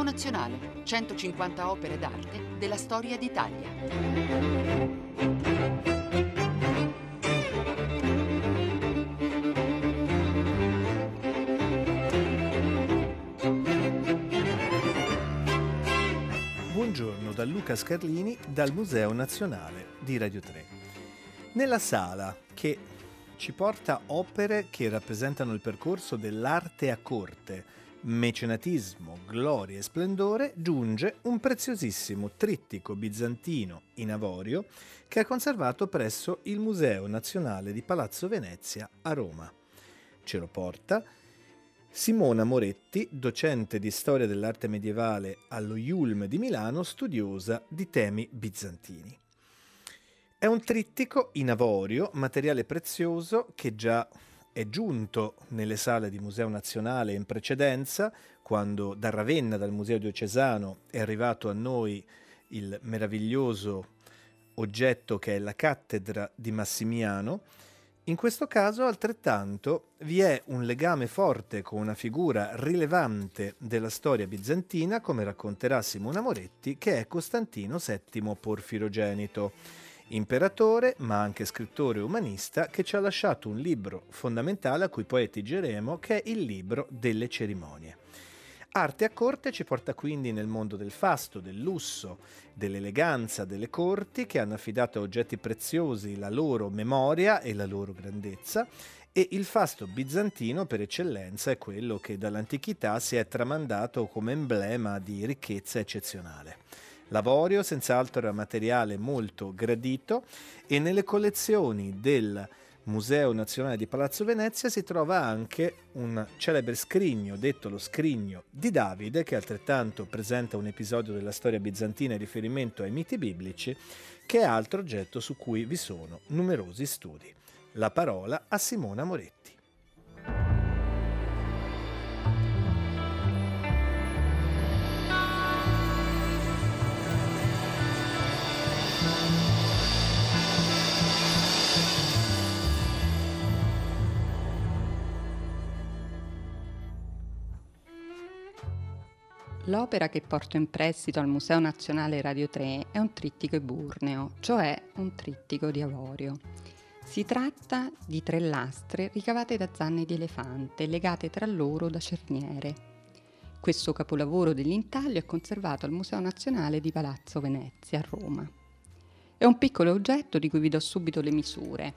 Museo Nazionale, 150 opere d'arte della storia d'Italia. Buongiorno da Luca Scarlini dal Museo Nazionale di Radio 3. Nella sala che ci porta opere che rappresentano il percorso dell'arte a corte, mecenatismo, gloria e splendore, giunge un preziosissimo trittico bizantino in avorio che è conservato presso il Museo Nazionale di Palazzo Venezia a Roma. Ce lo porta Simona Moretti, docente di storia dell'arte medievale allo Iulm di Milano, studiosa di temi bizantini. È un trittico in avorio, materiale prezioso che già è giunto nelle sale di Museo Nazionale in precedenza, quando da Ravenna, dal Museo Diocesano, è arrivato a noi il meraviglioso oggetto che è la cattedra di Massimiano. In questo caso altrettanto vi è un legame forte con una figura rilevante della storia bizantina, come racconterà Simona Moretti, che è Costantino VII Porfirogenito imperatore, ma anche scrittore umanista, che ci ha lasciato un libro fondamentale a cui poi attingeremo, che è il libro delle cerimonie. Arte a corte ci porta quindi nel mondo del fasto, del lusso, dell'eleganza delle corti che hanno affidato a oggetti preziosi la loro memoria e la loro grandezza e il fasto bizantino per eccellenza è quello che dall'antichità si è tramandato come emblema di ricchezza eccezionale. L'avorio senz'altro era materiale molto gradito e nelle collezioni del Museo Nazionale di Palazzo Venezia si trova anche un celebre scrigno, detto lo scrigno di Davide, che altrettanto presenta un episodio della storia bizantina in riferimento ai miti biblici, che è altro oggetto su cui vi sono numerosi studi. La parola a Simona Moretti. L'opera che porto in prestito al Museo Nazionale Radio 3 è un trittico eburneo, cioè un trittico di avorio. Si tratta di tre lastre ricavate da zanne di elefante legate tra loro da cerniere. Questo capolavoro dell'intaglio è conservato al Museo Nazionale di Palazzo Venezia a Roma. È un piccolo oggetto di cui vi do subito le misure.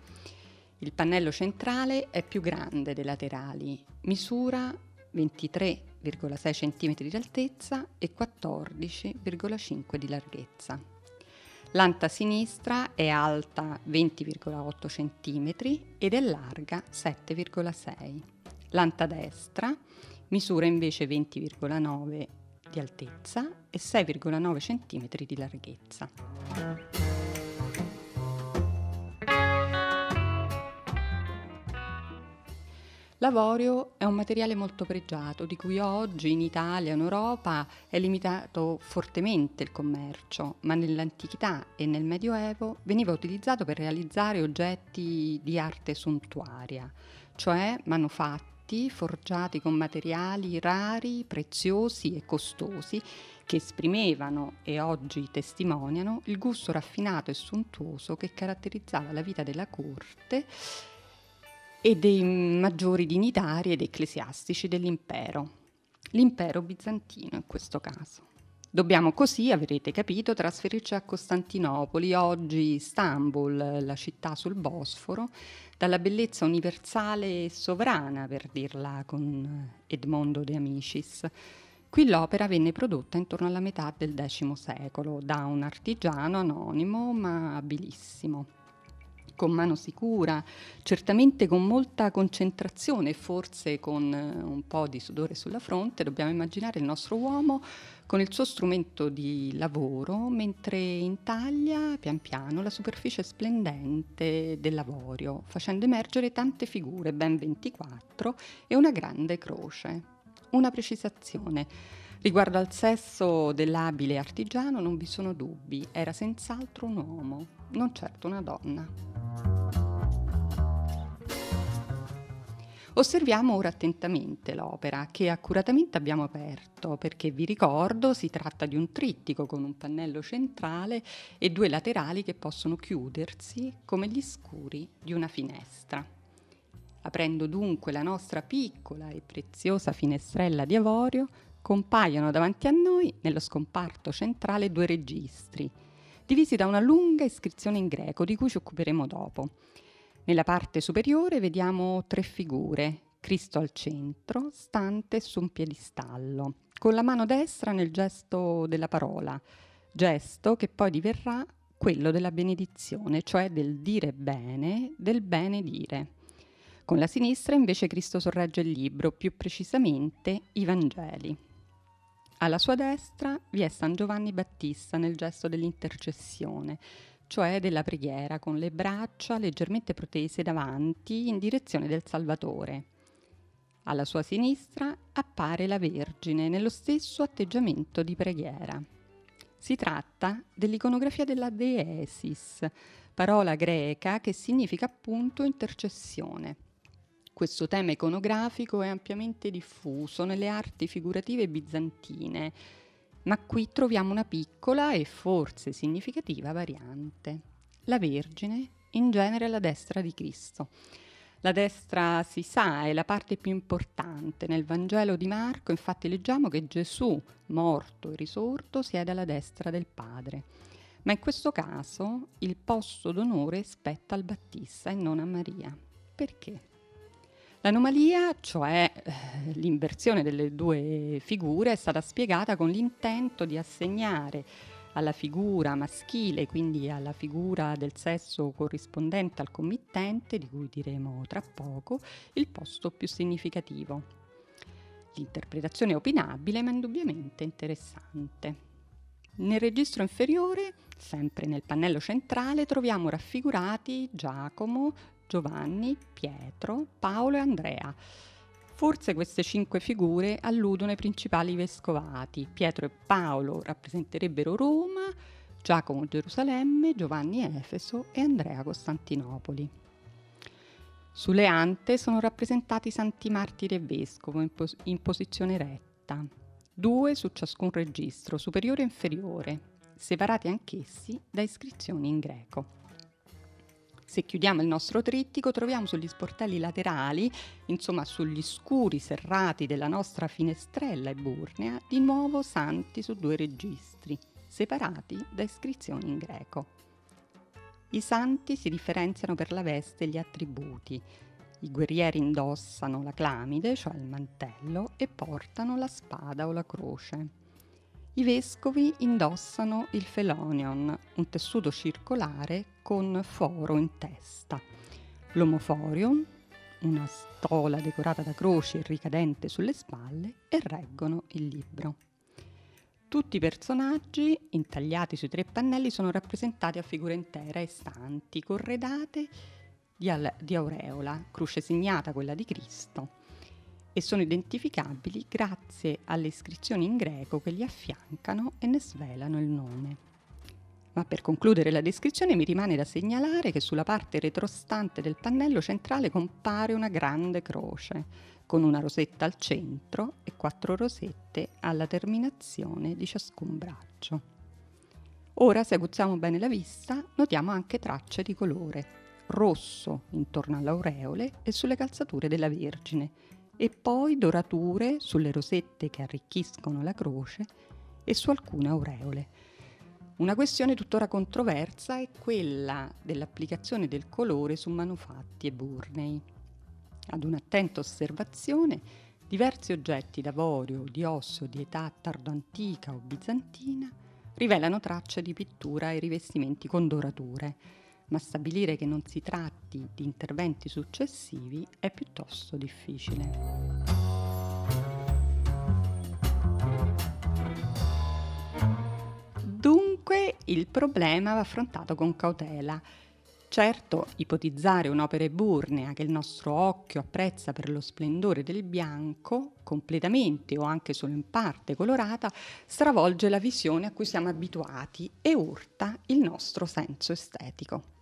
Il pannello centrale è più grande dei laterali, misura 23 20,6 cm di altezza e 14,5 di larghezza. L'anta sinistra è alta 20,8 cm ed è larga 7,6. L'anta destra misura invece 20,9 di altezza e 6,9 cm di larghezza. L'avorio è un materiale molto pregiato, di cui oggi in Italia e in Europa è limitato fortemente il commercio, ma nell'antichità e nel Medioevo veniva utilizzato per realizzare oggetti di arte suntuaria, cioè manufatti forgiati con materiali rari, preziosi e costosi che esprimevano e oggi testimoniano il gusto raffinato e sontuoso che caratterizzava la vita della corte e dei maggiori dignitari ed ecclesiastici dell'impero, l'impero bizantino in questo caso. Dobbiamo così, avrete capito, trasferirci a Costantinopoli, oggi Istanbul, la città sul Bosforo, dalla bellezza universale e sovrana, per dirla con Edmondo de Amicis. Qui l'opera venne prodotta intorno alla metà del X secolo da un artigiano anonimo ma abilissimo con mano sicura, certamente con molta concentrazione forse con eh, un po' di sudore sulla fronte, dobbiamo immaginare il nostro uomo con il suo strumento di lavoro mentre intaglia pian piano la superficie splendente dell'avorio, facendo emergere tante figure, ben 24, e una grande croce. Una precisazione. Riguardo al sesso dell'abile artigiano non vi sono dubbi, era senz'altro un uomo, non certo una donna. Osserviamo ora attentamente l'opera che accuratamente abbiamo aperto perché vi ricordo si tratta di un trittico con un pannello centrale e due laterali che possono chiudersi come gli scuri di una finestra. Aprendo dunque la nostra piccola e preziosa finestrella di avorio, compaiono davanti a noi nello scomparto centrale due registri, divisi da una lunga iscrizione in greco di cui ci occuperemo dopo. Nella parte superiore vediamo tre figure, Cristo al centro, stante su un piedistallo, con la mano destra nel gesto della parola, gesto che poi diverrà quello della benedizione, cioè del dire bene, del bene dire. Con la sinistra invece Cristo sorregge il libro, più precisamente i Vangeli. Alla sua destra vi è San Giovanni Battista nel gesto dell'intercessione, cioè della preghiera, con le braccia leggermente protese davanti in direzione del Salvatore. Alla sua sinistra appare la Vergine nello stesso atteggiamento di preghiera. Si tratta dell'iconografia della Deesis, parola greca che significa appunto intercessione. Questo tema iconografico è ampiamente diffuso nelle arti figurative bizantine, ma qui troviamo una piccola e forse significativa variante. La Vergine, in genere alla destra di Cristo. La destra, si sa, è la parte più importante. Nel Vangelo di Marco, infatti, leggiamo che Gesù, morto e risorto, siede alla destra del Padre. Ma in questo caso il posto d'onore spetta al Battista e non a Maria. Perché? L'anomalia, cioè eh, l'inversione delle due figure, è stata spiegata con l'intento di assegnare alla figura maschile, quindi alla figura del sesso corrispondente al committente, di cui diremo tra poco, il posto più significativo. L'interpretazione è opinabile ma indubbiamente interessante. Nel registro inferiore, sempre nel pannello centrale, troviamo raffigurati Giacomo, Giovanni, Pietro, Paolo e Andrea. Forse queste cinque figure alludono ai principali vescovati. Pietro e Paolo rappresenterebbero Roma, Giacomo Gerusalemme, Giovanni Efeso e Andrea Costantinopoli. Sulle ante sono rappresentati santi martiri e vescovo in, pos- in posizione retta, due su ciascun registro, superiore e inferiore, separati anch'essi da iscrizioni in greco. Se chiudiamo il nostro trittico troviamo sugli sportelli laterali, insomma sugli scuri serrati della nostra finestrella eburnea, di nuovo santi su due registri, separati da iscrizioni in greco. I santi si differenziano per la veste e gli attributi. I guerrieri indossano la clamide, cioè il mantello, e portano la spada o la croce. I vescovi indossano il felonion, un tessuto circolare con foro in testa. L'omoforium, una stola decorata da croci e ricadente sulle spalle, e reggono il libro. Tutti i personaggi, intagliati sui tre pannelli, sono rappresentati a figura intera e stanti, corredate di, al- di aureola, croce segnata quella di Cristo e sono identificabili grazie alle iscrizioni in greco che li affiancano e ne svelano il nome. Ma per concludere la descrizione mi rimane da segnalare che sulla parte retrostante del pannello centrale compare una grande croce, con una rosetta al centro e quattro rosette alla terminazione di ciascun braccio. Ora, se aguzziamo bene la vista, notiamo anche tracce di colore, rosso intorno all'aureole e sulle calzature della Vergine, e poi dorature sulle rosette che arricchiscono la croce e su alcune aureole. Una questione tuttora controversa è quella dell'applicazione del colore su manufatti e burnei. Ad un'attenta osservazione, diversi oggetti d'avorio, di osso di età tardoantica o bizantina rivelano tracce di pittura e rivestimenti con dorature ma stabilire che non si tratti di interventi successivi è piuttosto difficile. Dunque il problema va affrontato con cautela. Certo, ipotizzare un'opera eburnea che il nostro occhio apprezza per lo splendore del bianco, completamente o anche solo in parte colorata, stravolge la visione a cui siamo abituati e urta il nostro senso estetico.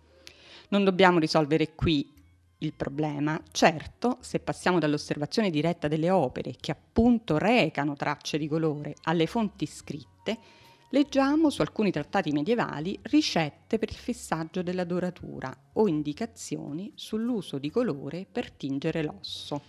Non dobbiamo risolvere qui il problema. Certo, se passiamo dall'osservazione diretta delle opere, che appunto recano tracce di colore, alle fonti scritte, leggiamo su alcuni trattati medievali ricette per il fissaggio della doratura o indicazioni sull'uso di colore per tingere l'osso.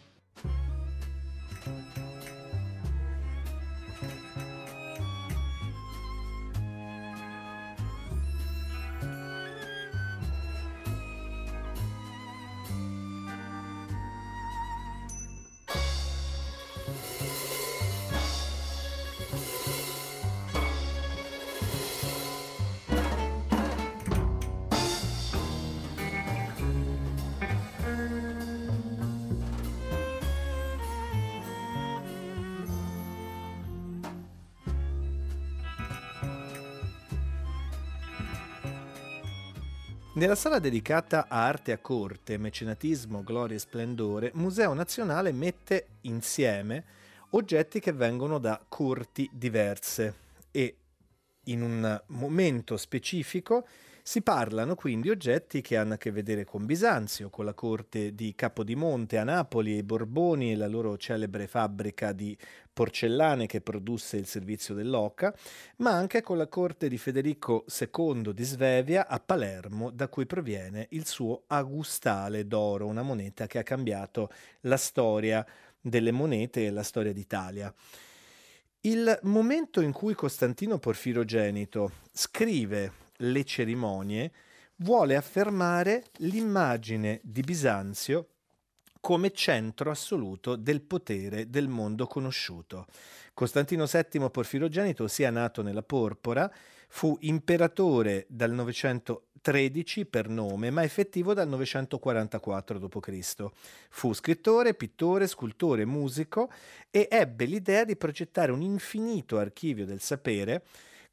Nella sala dedicata a arte a corte, mecenatismo, gloria e splendore, Museo Nazionale mette insieme oggetti che vengono da corti diverse e in un momento specifico si parlano quindi oggetti che hanno a che vedere con Bisanzio, con la corte di Capodimonte a Napoli, i Borboni e la loro celebre fabbrica di porcellane che produsse il servizio dell'Oca, ma anche con la corte di Federico II di Svevia a Palermo, da cui proviene il suo Agustale d'oro, una moneta che ha cambiato la storia delle monete e la storia d'Italia. Il momento in cui Costantino Porfirogenito scrive le cerimonie, vuole affermare l'immagine di Bisanzio come centro assoluto del potere del mondo conosciuto. Costantino VII Porfirogenito, sia nato nella Porpora, fu imperatore dal 913 per nome, ma effettivo dal 944 d.C. Fu scrittore, pittore, scultore, musico e ebbe l'idea di progettare un infinito archivio del sapere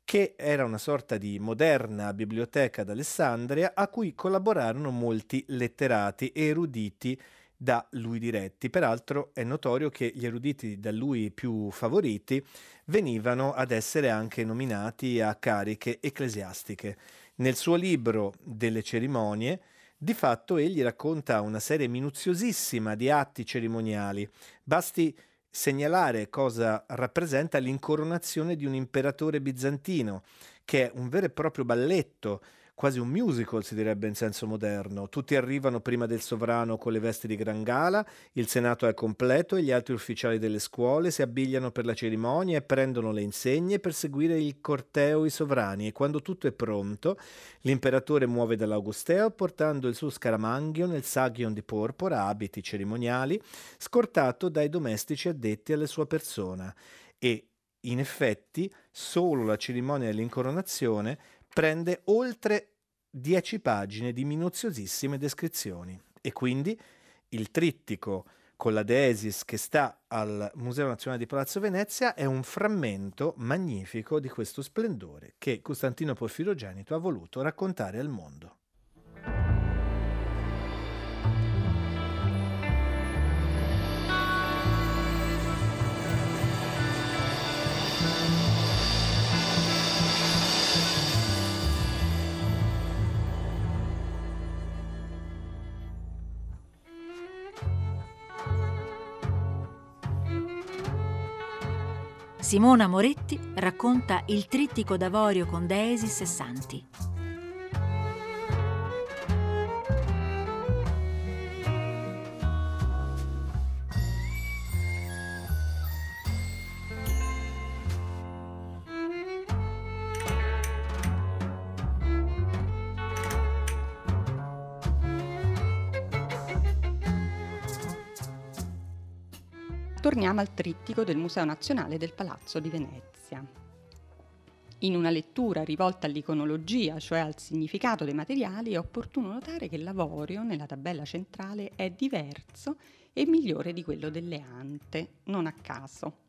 che era una sorta di moderna biblioteca d'Alessandria a cui collaborarono molti letterati e eruditi da lui diretti. Peraltro è notorio che gli eruditi da lui più favoriti venivano ad essere anche nominati a cariche ecclesiastiche. Nel suo libro delle cerimonie, di fatto egli racconta una serie minuziosissima di atti cerimoniali. Basti segnalare cosa rappresenta l'incoronazione di un imperatore bizantino, che è un vero e proprio balletto quasi un musical si direbbe in senso moderno. Tutti arrivano prima del sovrano con le vesti di gran gala, il senato è completo e gli altri ufficiali delle scuole si abbigliano per la cerimonia e prendono le insegne per seguire il corteo i sovrani e quando tutto è pronto l'imperatore muove dall'Augusteo portando il suo scaramanghio nel sagion di porpora, abiti cerimoniali, scortato dai domestici addetti alla sua persona e in effetti solo la cerimonia dell'incoronazione prende oltre dieci pagine di minuziosissime descrizioni e quindi il trittico con la Deesis che sta al Museo Nazionale di Palazzo Venezia è un frammento magnifico di questo splendore che Costantino Porfirogenito ha voluto raccontare al mondo. Simona Moretti racconta il trittico d'avorio con Deesis e torniamo al trittico del Museo Nazionale del Palazzo di Venezia. In una lettura rivolta all'iconologia, cioè al significato dei materiali, è opportuno notare che l'avorio nella tabella centrale è diverso e migliore di quello delle ante, non a caso.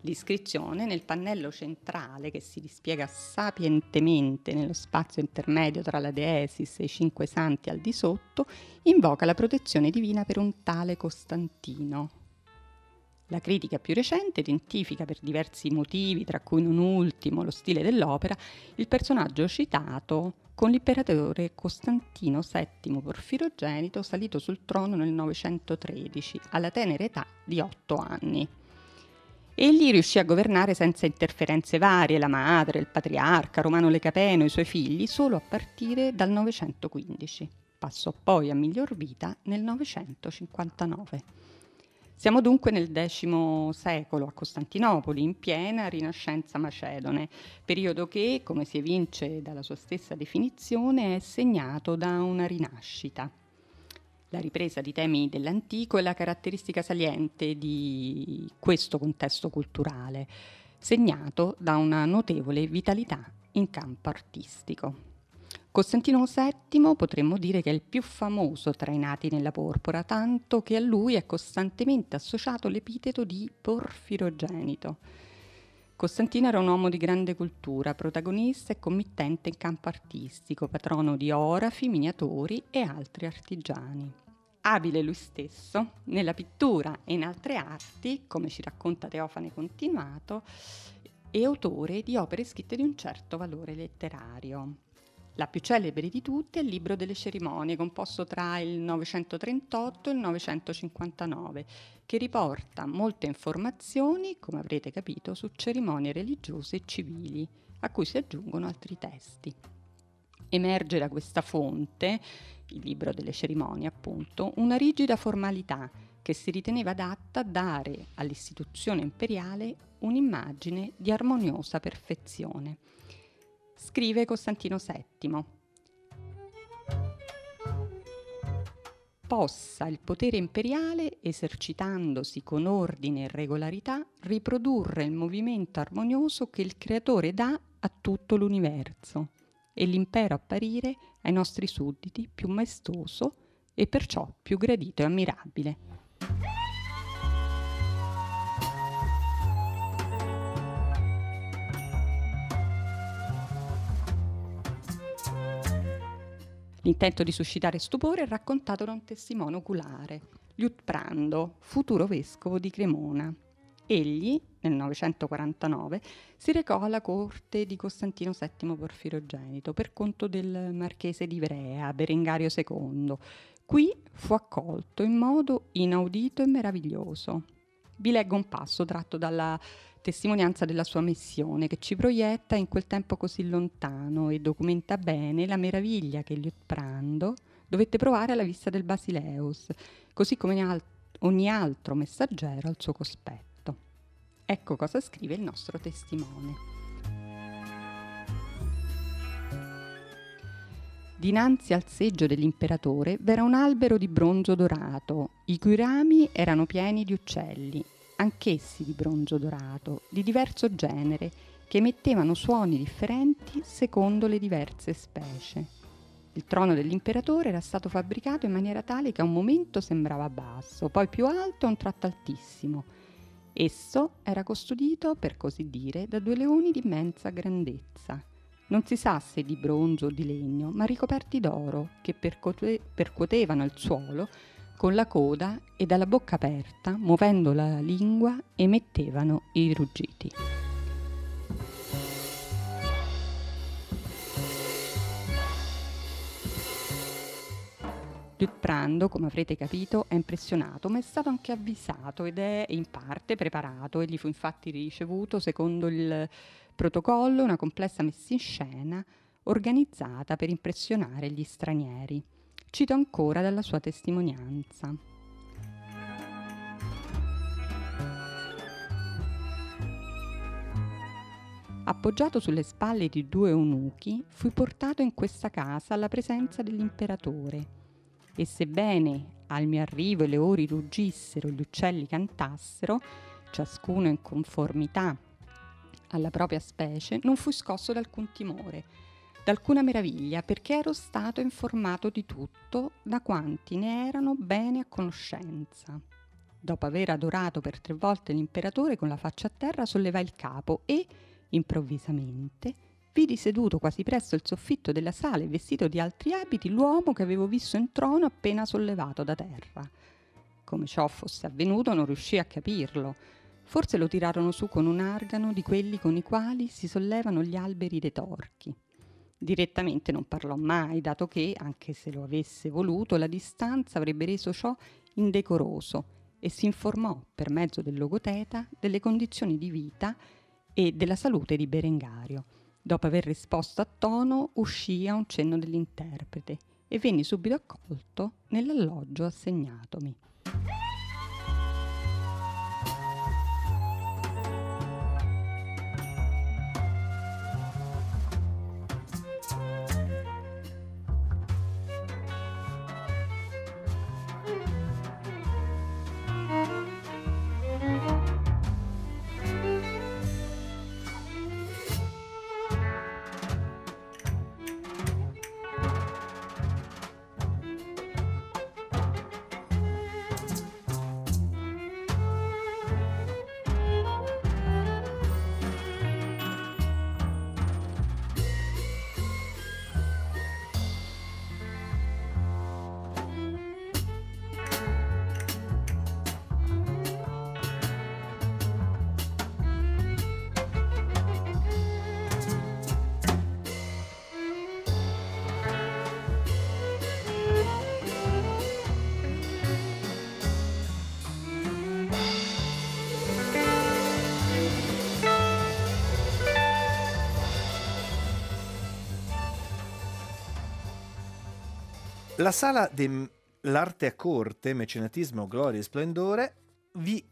L'iscrizione nel pannello centrale che si dispiega sapientemente nello spazio intermedio tra la Deesis e i cinque santi al di sotto invoca la protezione divina per un tale Costantino, La critica più recente identifica per diversi motivi, tra cui non ultimo lo stile dell'opera, il personaggio citato con l'imperatore Costantino VII Porfirogenito salito sul trono nel 913 alla tenera età di otto anni. Egli riuscì a governare senza interferenze varie, la madre, il patriarca, Romano Lecapeno, i suoi figli, solo a partire dal 915. Passò poi a miglior vita nel 959. Siamo dunque nel X secolo a Costantinopoli, in piena rinascenza macedone, periodo che, come si evince dalla sua stessa definizione, è segnato da una rinascita. La ripresa di temi dell'antico è la caratteristica saliente di questo contesto culturale, segnato da una notevole vitalità in campo artistico. Costantino VII potremmo dire che è il più famoso tra i nati nella porpora, tanto che a lui è costantemente associato l'epiteto di porfirogenito. Costantino era un uomo di grande cultura, protagonista e committente in campo artistico, patrono di orafi, miniatori e altri artigiani. Abile lui stesso nella pittura e in altre arti, come ci racconta Teofane Continuato, e autore di opere scritte di un certo valore letterario. La più celebre di tutte è il Libro delle cerimonie, composto tra il 938 e il 959, che riporta molte informazioni, come avrete capito, su cerimonie religiose e civili, a cui si aggiungono altri testi. Emerge da questa fonte, il libro delle cerimonie appunto, una rigida formalità che si riteneva adatta a dare all'istituzione imperiale un'immagine di armoniosa perfezione. Scrive Costantino VII. possa il potere imperiale, esercitandosi con ordine e regolarità, riprodurre il movimento armonioso che il creatore dà a tutto l'universo e l'impero apparire ai nostri sudditi più maestoso e perciò più gradito e ammirabile. L'intento di suscitare stupore è raccontato da un testimone oculare, Liutprando, futuro vescovo di Cremona. Egli, nel 949, si recò alla corte di Costantino VII Porfirogenito per conto del marchese di Ivrea, Berengario II. Qui fu accolto in modo inaudito e meraviglioso. Vi leggo un passo tratto dalla testimonianza della sua missione che ci proietta in quel tempo così lontano e documenta bene la meraviglia che Liutprando dovette provare alla vista del Basileus, così come ogni altro messaggero al suo cospetto. Ecco cosa scrive il nostro testimone. Dinanzi al seggio dell'imperatore v'era un albero di bronzo dorato, i cui rami erano pieni di uccelli anch'essi di bronzo dorato, di diverso genere, che emettevano suoni differenti secondo le diverse specie. Il trono dell'imperatore era stato fabbricato in maniera tale che a un momento sembrava basso, poi più alto e a un tratto altissimo. Esso era custodito, per così dire, da due leoni di immensa grandezza. Non si sa se di bronzo o di legno, ma ricoperti d'oro, che percuotevano il suolo con la coda e dalla bocca aperta, muovendo la lingua, emettevano i ruggiti. Liutprando, come avrete capito, è impressionato, ma è stato anche avvisato ed è in parte preparato e gli fu infatti ricevuto, secondo il protocollo, una complessa messa in scena organizzata per impressionare gli stranieri. Cito ancora dalla sua testimonianza. Appoggiato sulle spalle di due eunuchi, fui portato in questa casa alla presenza dell'imperatore e sebbene al mio arrivo le ori ruggissero gli uccelli cantassero, ciascuno in conformità alla propria specie, non fui scosso da alcun timore, d'alcuna meraviglia, perché ero stato informato di tutto da quanti ne erano bene a conoscenza. Dopo aver adorato per tre volte l'imperatore con la faccia a terra, sollevai il capo e, improvvisamente, vidi seduto quasi presso il soffitto della sala e vestito di altri abiti l'uomo che avevo visto in trono appena sollevato da terra. come ciò fosse avvenuto, non riuscì a capirlo. Forse lo tirarono su con un argano di quelli con i quali si sollevano gli alberi dei torchi. Direttamente non parlò mai, dato che, anche se lo avesse voluto, la distanza avrebbe reso ciò indecoroso e si informò per mezzo del logoteta delle condizioni di vita e della salute di Berengario. Dopo aver risposto a tono, uscì a un cenno dell'interprete e venni subito accolto nell'alloggio assegnatomi. La sala dell'arte a corte, mecenatismo, gloria e splendore vi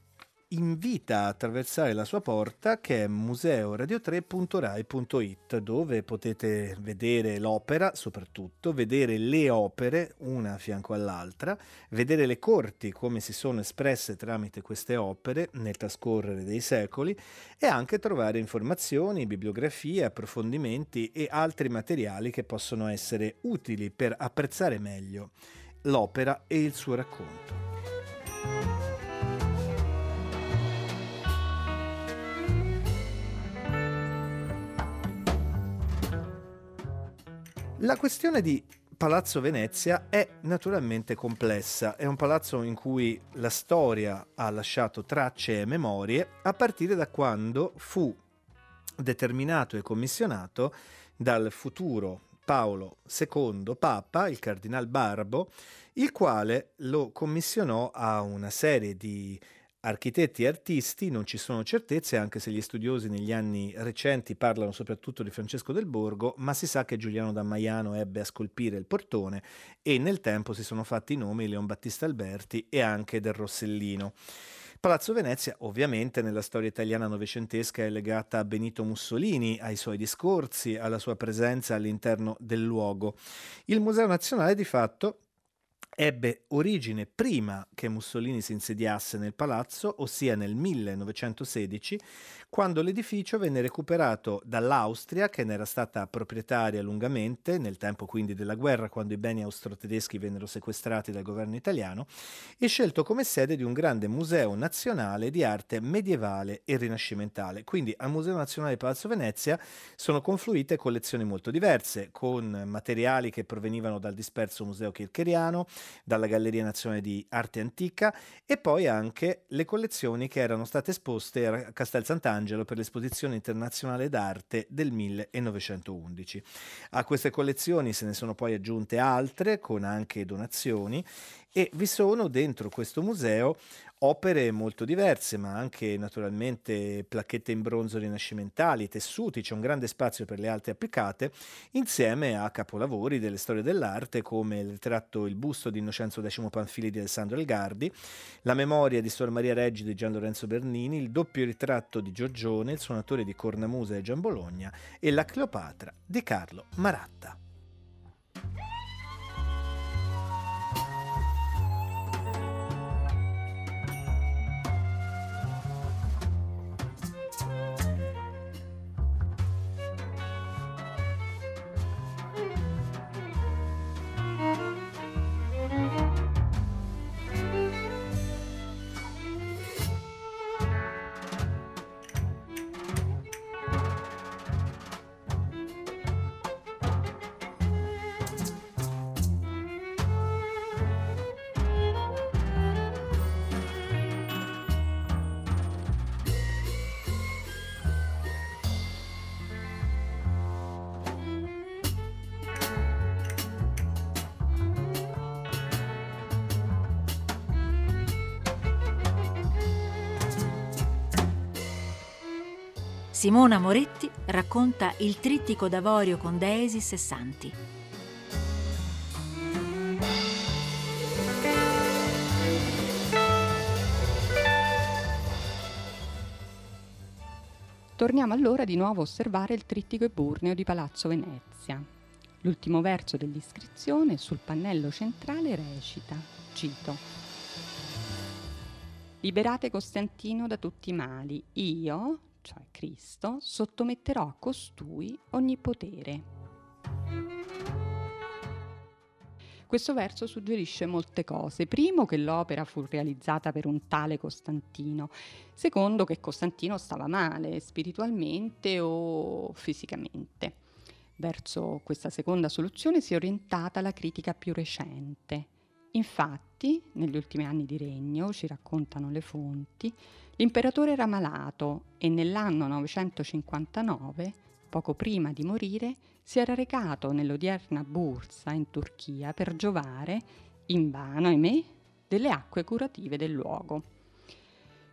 invita a attraversare la sua porta che è museoradio3.rai.it dove potete vedere l'opera soprattutto, vedere le opere una a fianco all'altra, vedere le corti come si sono espresse tramite queste opere nel trascorrere dei secoli e anche trovare informazioni, bibliografie, approfondimenti e altri materiali che possono essere utili per apprezzare meglio l'opera e il suo racconto. La questione di Palazzo Venezia è naturalmente complessa, è un palazzo in cui la storia ha lasciato tracce e memorie a partire da quando fu determinato e commissionato dal futuro Paolo II Papa, il cardinal Barbo, il quale lo commissionò a una serie di architetti e artisti non ci sono certezze, anche se gli studiosi negli anni recenti parlano soprattutto di Francesco del Borgo, ma si sa che Giuliano da Maiano ebbe a scolpire il portone e nel tempo si sono fatti i nomi Leon Battista Alberti e anche del Rossellino. Palazzo Venezia, ovviamente, nella storia italiana novecentesca è legata a Benito Mussolini, ai suoi discorsi, alla sua presenza all'interno del luogo. Il Museo Nazionale, di fatto, ebbe origine prima che Mussolini si insediasse nel palazzo, ossia nel 1916, quando l'edificio venne recuperato dall'Austria, che ne era stata proprietaria lungamente, nel tempo quindi della guerra, quando i beni austro-tedeschi vennero sequestrati dal governo italiano, e scelto come sede di un grande museo nazionale di arte medievale e rinascimentale. Quindi al Museo Nazionale di Palazzo Venezia sono confluite collezioni molto diverse, con materiali che provenivano dal disperso Museo Kircheriano, dalla Galleria Nazionale di Arte Antica e poi anche le collezioni che erano state esposte a Castel Sant'Angelo per l'Esposizione internazionale d'arte del 1911. A queste collezioni se ne sono poi aggiunte altre con anche donazioni e vi sono dentro questo museo opere molto diverse, ma anche naturalmente placchette in bronzo rinascimentali, tessuti, c'è un grande spazio per le alte applicate, insieme a capolavori delle storie dell'arte come il ritratto Il busto di Innocenzo X Panfili di Alessandro Elgardi, la memoria di Sor Maria Reggi di Gian Lorenzo Bernini, il doppio ritratto di Giorgione, il suonatore di cornamusa e Gian Bologna e la Cleopatra di Carlo Maratta. Simona Moretti racconta il trittico d'avorio con Deesis e Santi. Torniamo allora di nuovo a osservare il trittico eburneo di Palazzo Venezia. L'ultimo verso dell'iscrizione sul pannello centrale recita, cito, Liberate Costantino da tutti i mali, io, cioè Cristo, sottometterò a costui ogni potere. Questo verso suggerisce molte cose. Primo, che l'opera fu realizzata per un tale Costantino. Secondo, che Costantino stava male spiritualmente o fisicamente. Verso questa seconda soluzione si è orientata la critica più recente. Infatti, negli ultimi anni di regno, ci raccontano le fonti, l'imperatore era malato e nell'anno 959, poco prima di morire, si era recato nell'odierna Bursa in Turchia per giovare, invano, ahimè, delle acque curative del luogo.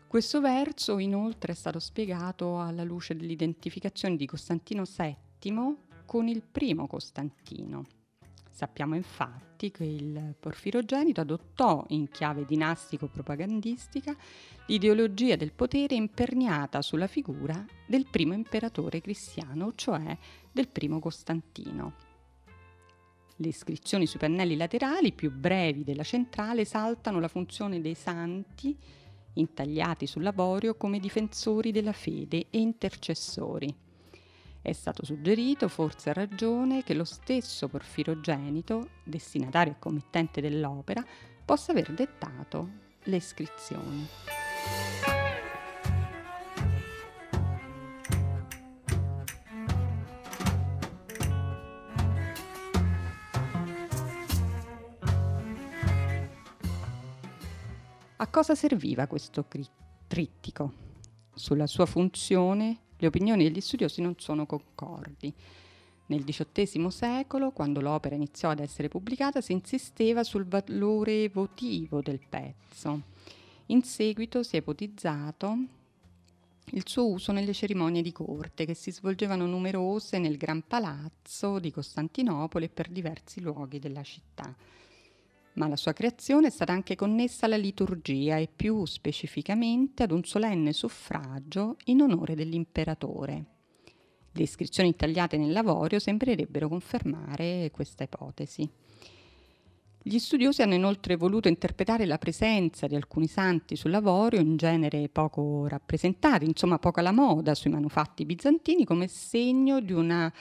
Questo verso inoltre è stato spiegato alla luce dell'identificazione di Costantino VII con il primo Costantino. Sappiamo infatti che il Porfirogenito adottò in chiave dinastico-propagandistica l'ideologia del potere imperniata sulla figura del primo imperatore cristiano, cioè del primo Costantino. Le iscrizioni sui pannelli laterali, più brevi della centrale, saltano la funzione dei santi intagliati sull'avorio come difensori della fede e intercessori. È stato suggerito, forse a ragione, che lo stesso Porfirogenito, destinatario e committente dell'opera, possa aver dettato le iscrizioni. A cosa serviva questo trittico? Sulla sua funzione le opinioni degli studiosi non sono concordi. Nel XVIII secolo, quando l'opera iniziò ad essere pubblicata, si insisteva sul valore votivo del pezzo. In seguito si è ipotizzato il suo uso nelle cerimonie di corte che si svolgevano numerose nel Gran Palazzo di Costantinopoli e per diversi luoghi della città ma la sua creazione è stata anche connessa alla liturgia e più specificamente ad un solenne suffragio in onore dell'imperatore. Le iscrizioni intagliate nel lavorio sembrerebbero confermare questa ipotesi. Gli studiosi hanno inoltre voluto interpretare la presenza di alcuni santi sul lavorio, in genere poco rappresentati, insomma poco alla moda sui manufatti bizantini, come segno di una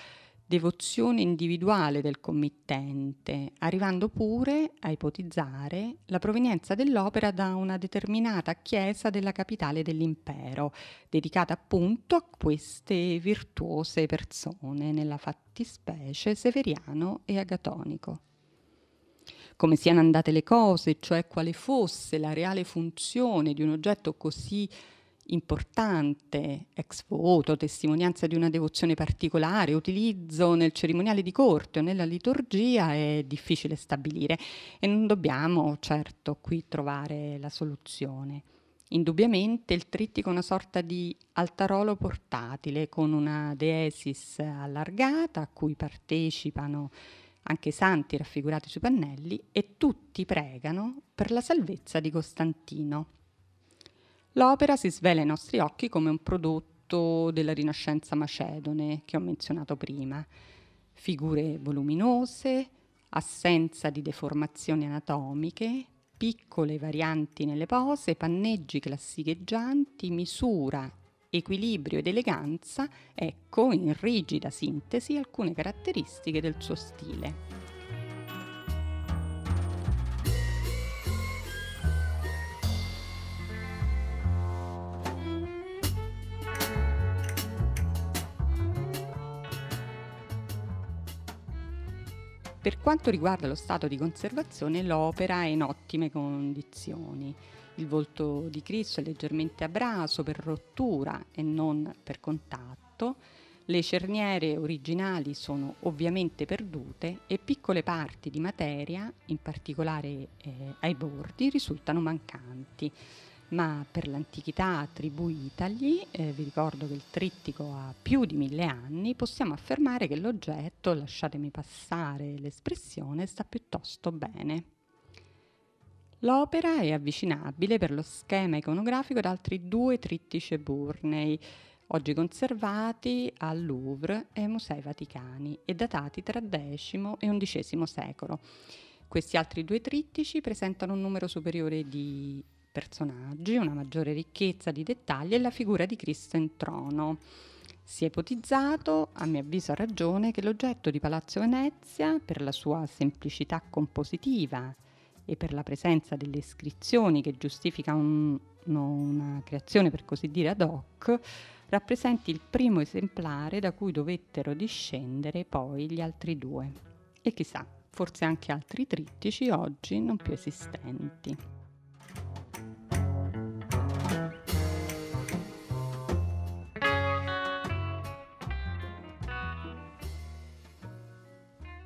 devozione individuale del committente, arrivando pure a ipotizzare la provenienza dell'opera da una determinata chiesa della capitale dell'impero, dedicata appunto a queste virtuose persone, nella fattispecie Severiano e Agatonico. Come siano andate le cose, cioè quale fosse la reale funzione di un oggetto così importante, ex voto, testimonianza di una devozione particolare, utilizzo nel cerimoniale di corte o nella liturgia è difficile stabilire e non dobbiamo certo qui trovare la soluzione. Indubbiamente il trittico è una sorta di altarolo portatile con una deesis allargata a cui partecipano anche i santi raffigurati sui pannelli e tutti pregano per la salvezza di Costantino. L'opera si svela ai nostri occhi come un prodotto della Rinascenza macedone che ho menzionato prima. Figure voluminose, assenza di deformazioni anatomiche, piccole varianti nelle pose, panneggi classicheggianti, misura, equilibrio ed eleganza, ecco in rigida sintesi alcune caratteristiche del suo stile. Per quanto riguarda lo stato di conservazione, l'opera è in ottime condizioni. Il volto di Cristo è leggermente abraso per rottura e non per contatto. Le cerniere originali sono ovviamente perdute e piccole parti di materia, in particolare eh, ai bordi, risultano mancanti. Ma per l'antichità attribuitagli, eh, vi ricordo che il trittico ha più di mille anni, possiamo affermare che l'oggetto, lasciatemi passare l'espressione, sta piuttosto bene. L'opera è avvicinabile per lo schema iconografico ad altri due trittici eburnei, oggi conservati al Louvre e ai Musei Vaticani e datati tra X e XI secolo. Questi altri due trittici presentano un numero superiore di personaggi, una maggiore ricchezza di dettagli e la figura di Cristo in trono. Si è ipotizzato, a mio avviso a ragione, che l'oggetto di Palazzo Venezia, per la sua semplicità compositiva e per la presenza delle iscrizioni che giustificano un, una creazione per così dire ad hoc, rappresenti il primo esemplare da cui dovettero discendere poi gli altri due. E chissà, forse anche altri trittici oggi non più esistenti.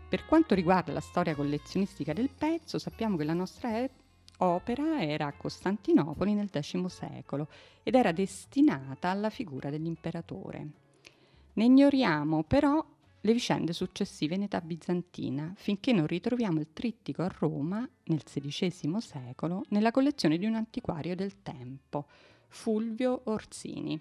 Per quanto riguarda la storia collezionistica del pezzo, sappiamo che la nostra opera era a Costantinopoli nel X secolo ed era destinata alla figura dell'imperatore. Ne ignoriamo però le vicende successive in età bizantina, finché non ritroviamo il trittico a Roma nel XVI secolo nella collezione di un antiquario del tempo, Fulvio Orsini.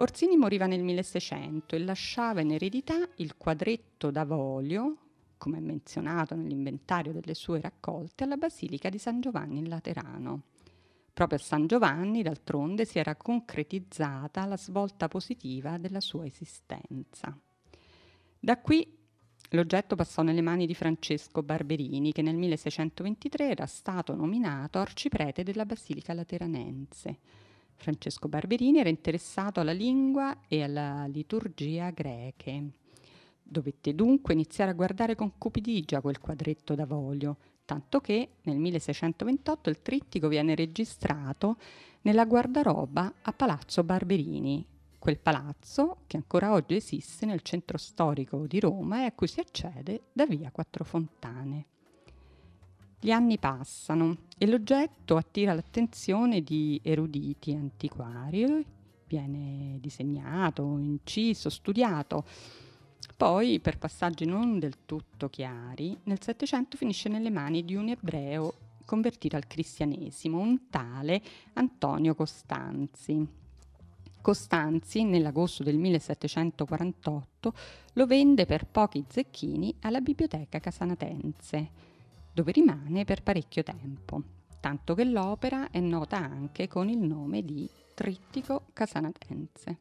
Orsini moriva nel 1600 e lasciava in eredità il quadretto d'Avolio, come menzionato nell'inventario delle sue raccolte, alla Basilica di San Giovanni in Laterano. Proprio a San Giovanni, d'altronde, si era concretizzata la svolta positiva della sua esistenza. Da qui l'oggetto passò nelle mani di Francesco Barberini, che nel 1623 era stato nominato arciprete della Basilica Lateranense Francesco Barberini era interessato alla lingua e alla liturgia greche. Dovette dunque iniziare a guardare con cupidigia quel quadretto d'avorio, tanto che nel 1628 il trittico viene registrato nella guardaroba a Palazzo Barberini, quel palazzo che ancora oggi esiste nel centro storico di Roma e a cui si accede da via Quattro Fontane. Gli anni passano e l'oggetto attira l'attenzione di eruditi antiquari, viene disegnato, inciso, studiato. Poi, per passaggi non del tutto chiari, nel Settecento finisce nelle mani di un ebreo convertito al cristianesimo, un tale Antonio Costanzi. Costanzi, nell'agosto del 1748, lo vende per pochi zecchini alla biblioteca casanatense dove rimane per parecchio tempo, tanto che l'opera è nota anche con il nome di Trittico Casanatense.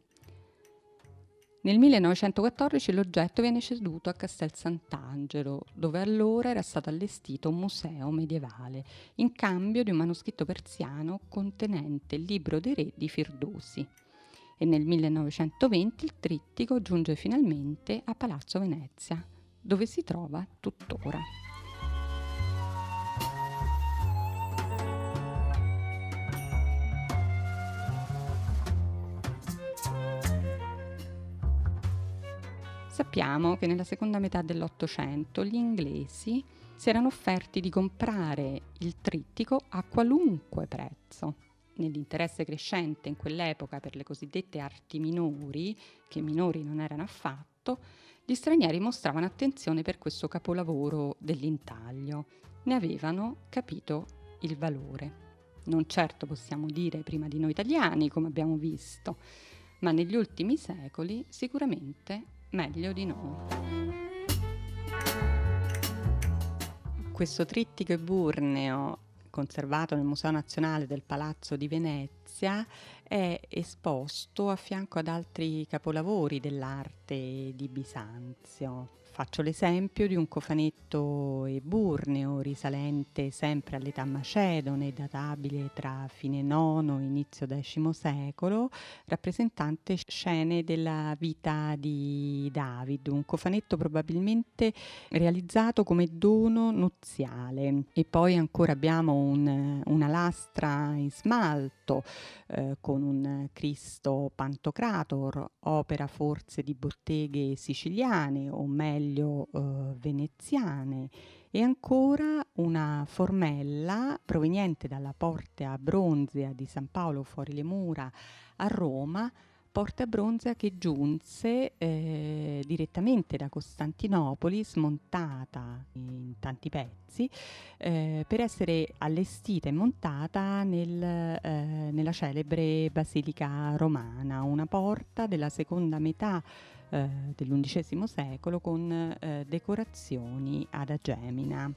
Nel 1914 l'oggetto viene ceduto a Castel Sant'Angelo, dove allora era stato allestito un museo medievale, in cambio di un manoscritto persiano contenente il libro dei re di Firdusi. E nel 1920 il trittico giunge finalmente a Palazzo Venezia, dove si trova tuttora. Sappiamo che nella seconda metà dell'Ottocento gli inglesi si erano offerti di comprare il trittico a qualunque prezzo. Nell'interesse crescente in quell'epoca per le cosiddette arti minori, che minori non erano affatto, gli stranieri mostravano attenzione per questo capolavoro dell'intaglio. Ne avevano capito il valore. Non certo possiamo dire prima di noi italiani, come abbiamo visto, ma negli ultimi secoli sicuramente meglio di noi. Questo trittico eburneo conservato nel Museo Nazionale del Palazzo di Venezia è esposto a fianco ad altri capolavori dell'arte di Bisanzio. Faccio l'esempio di un cofanetto eburneo risalente sempre all'età macedone, databile tra fine IX e inizio X secolo, rappresentante scene della vita di David, un cofanetto probabilmente realizzato come dono nuziale. E poi ancora abbiamo un, una lastra in smalto eh, con un Cristo Pantocrator, opera forse di botteghe siciliane o meglio eh, veneziane. E ancora una formella proveniente dalla porta bronzea di San Paolo fuori le mura a Roma porta bronzea che giunse eh, direttamente da Costantinopoli, smontata in tanti pezzi, eh, per essere allestita e montata nel, eh, nella celebre Basilica Romana, una porta della seconda metà eh, dell'undicesimo secolo con eh, decorazioni ad agemina.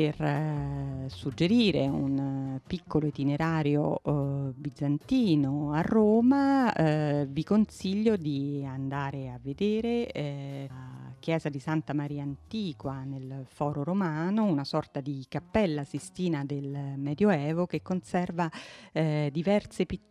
Per eh, suggerire un eh, piccolo itinerario eh, bizantino a Roma, eh, vi consiglio di andare a vedere chiesa di Santa Maria Antiqua nel Foro Romano, una sorta di cappella sistina del Medioevo che conserva eh, diverse pitture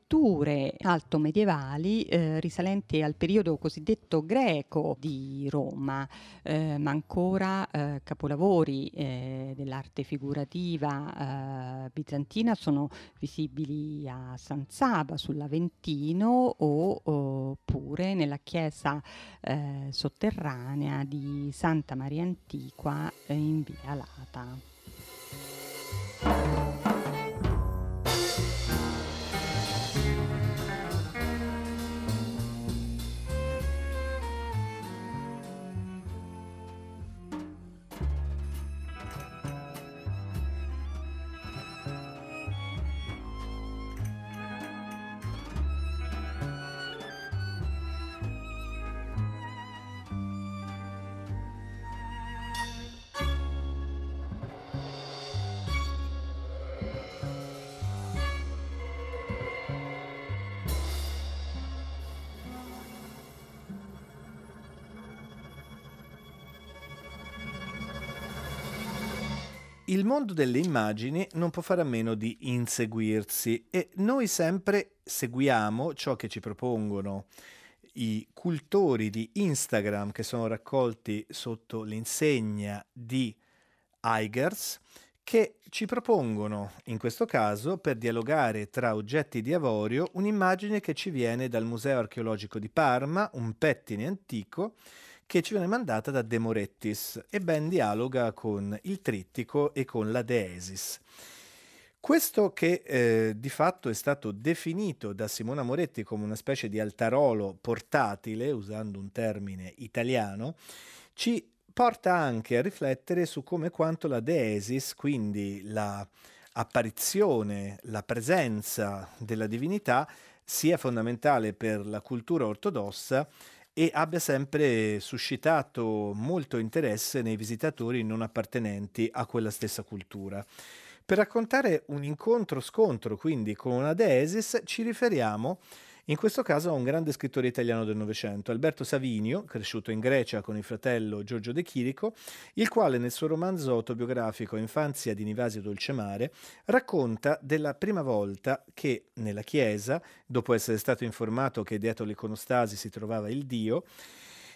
alto medievali eh, risalenti al periodo cosiddetto greco di Roma, eh, ma ancora eh, capolavori eh, dell'arte figurativa eh, bizantina sono visibili a San Saba sull'Aventino o, oppure nella chiesa sotterranea di Santa Maria Antiqua in via Lata. Il mondo delle immagini non può fare a meno di inseguirsi e noi sempre seguiamo ciò che ci propongono. I cultori di Instagram che sono raccolti sotto l'insegna di Eigers che ci propongono, in questo caso, per dialogare tra oggetti di avorio, un'immagine che ci viene dal Museo archeologico di Parma, un pettine antico, che ci viene mandata da De Morettis e ben dialoga con il trittico e con la Deesis. Questo che eh, di fatto è stato definito da Simona Moretti come una specie di altarolo portatile, usando un termine italiano, ci porta anche a riflettere su come quanto la deesis, quindi la apparizione, la presenza della divinità, sia fondamentale per la cultura ortodossa e abbia sempre suscitato molto interesse nei visitatori non appartenenti a quella stessa cultura. Per raccontare un incontro-scontro quindi con una deesis ci riferiamo in questo caso a un grande scrittore italiano del Novecento, Alberto Savinio, cresciuto in Grecia con il fratello Giorgio De Chirico, il quale nel suo romanzo autobiografico Infanzia di Nivasi e Dolcemare racconta della prima volta che nella chiesa, dopo essere stato informato che dietro l'iconostasi si trovava il Dio,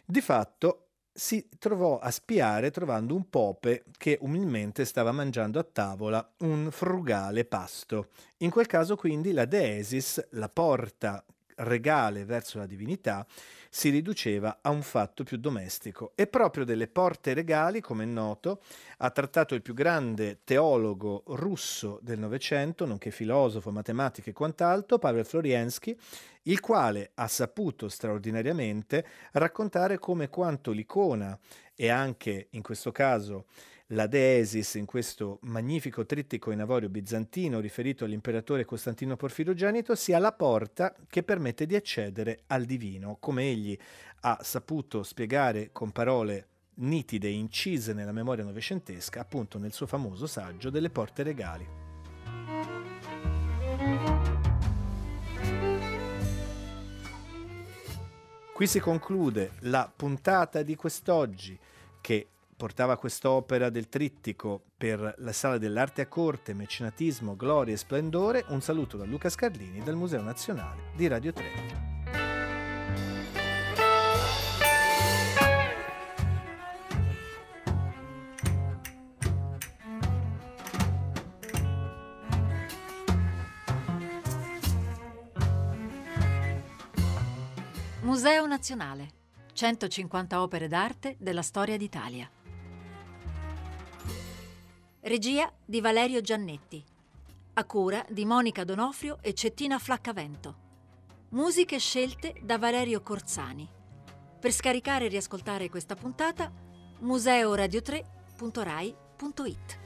di fatto si trovò a spiare trovando un pope che umilmente stava mangiando a tavola un frugale pasto. In quel caso quindi la deesis, la porta regale verso la divinità si riduceva a un fatto più domestico. E proprio delle porte regali, come è noto, ha trattato il più grande teologo russo del Novecento, nonché filosofo, matematico e quant'altro, Pavel Floriensky, il quale ha saputo straordinariamente raccontare come quanto l'icona e anche in questo caso la Deesis in questo magnifico trittico in avorio bizantino riferito all'imperatore Costantino Porfirogenito sia la porta che permette di accedere al divino, come egli ha saputo spiegare con parole nitide e incise nella memoria novecentesca, appunto nel suo famoso saggio delle porte regali. Qui si conclude la puntata di quest'oggi che portava quest'opera del trittico per la Sala dell'Arte a Corte, Mecenatismo, Gloria e Splendore, un saluto da Luca Scarlini dal Museo Nazionale di Radio 3. Museo Nazionale, 150 opere d'arte della storia d'Italia. Regia di Valerio Giannetti. A cura di Monica Donofrio e Cettina Flaccavento. Musiche scelte da Valerio Corzani. Per scaricare e riascoltare questa puntata, museoradio3.rai.it.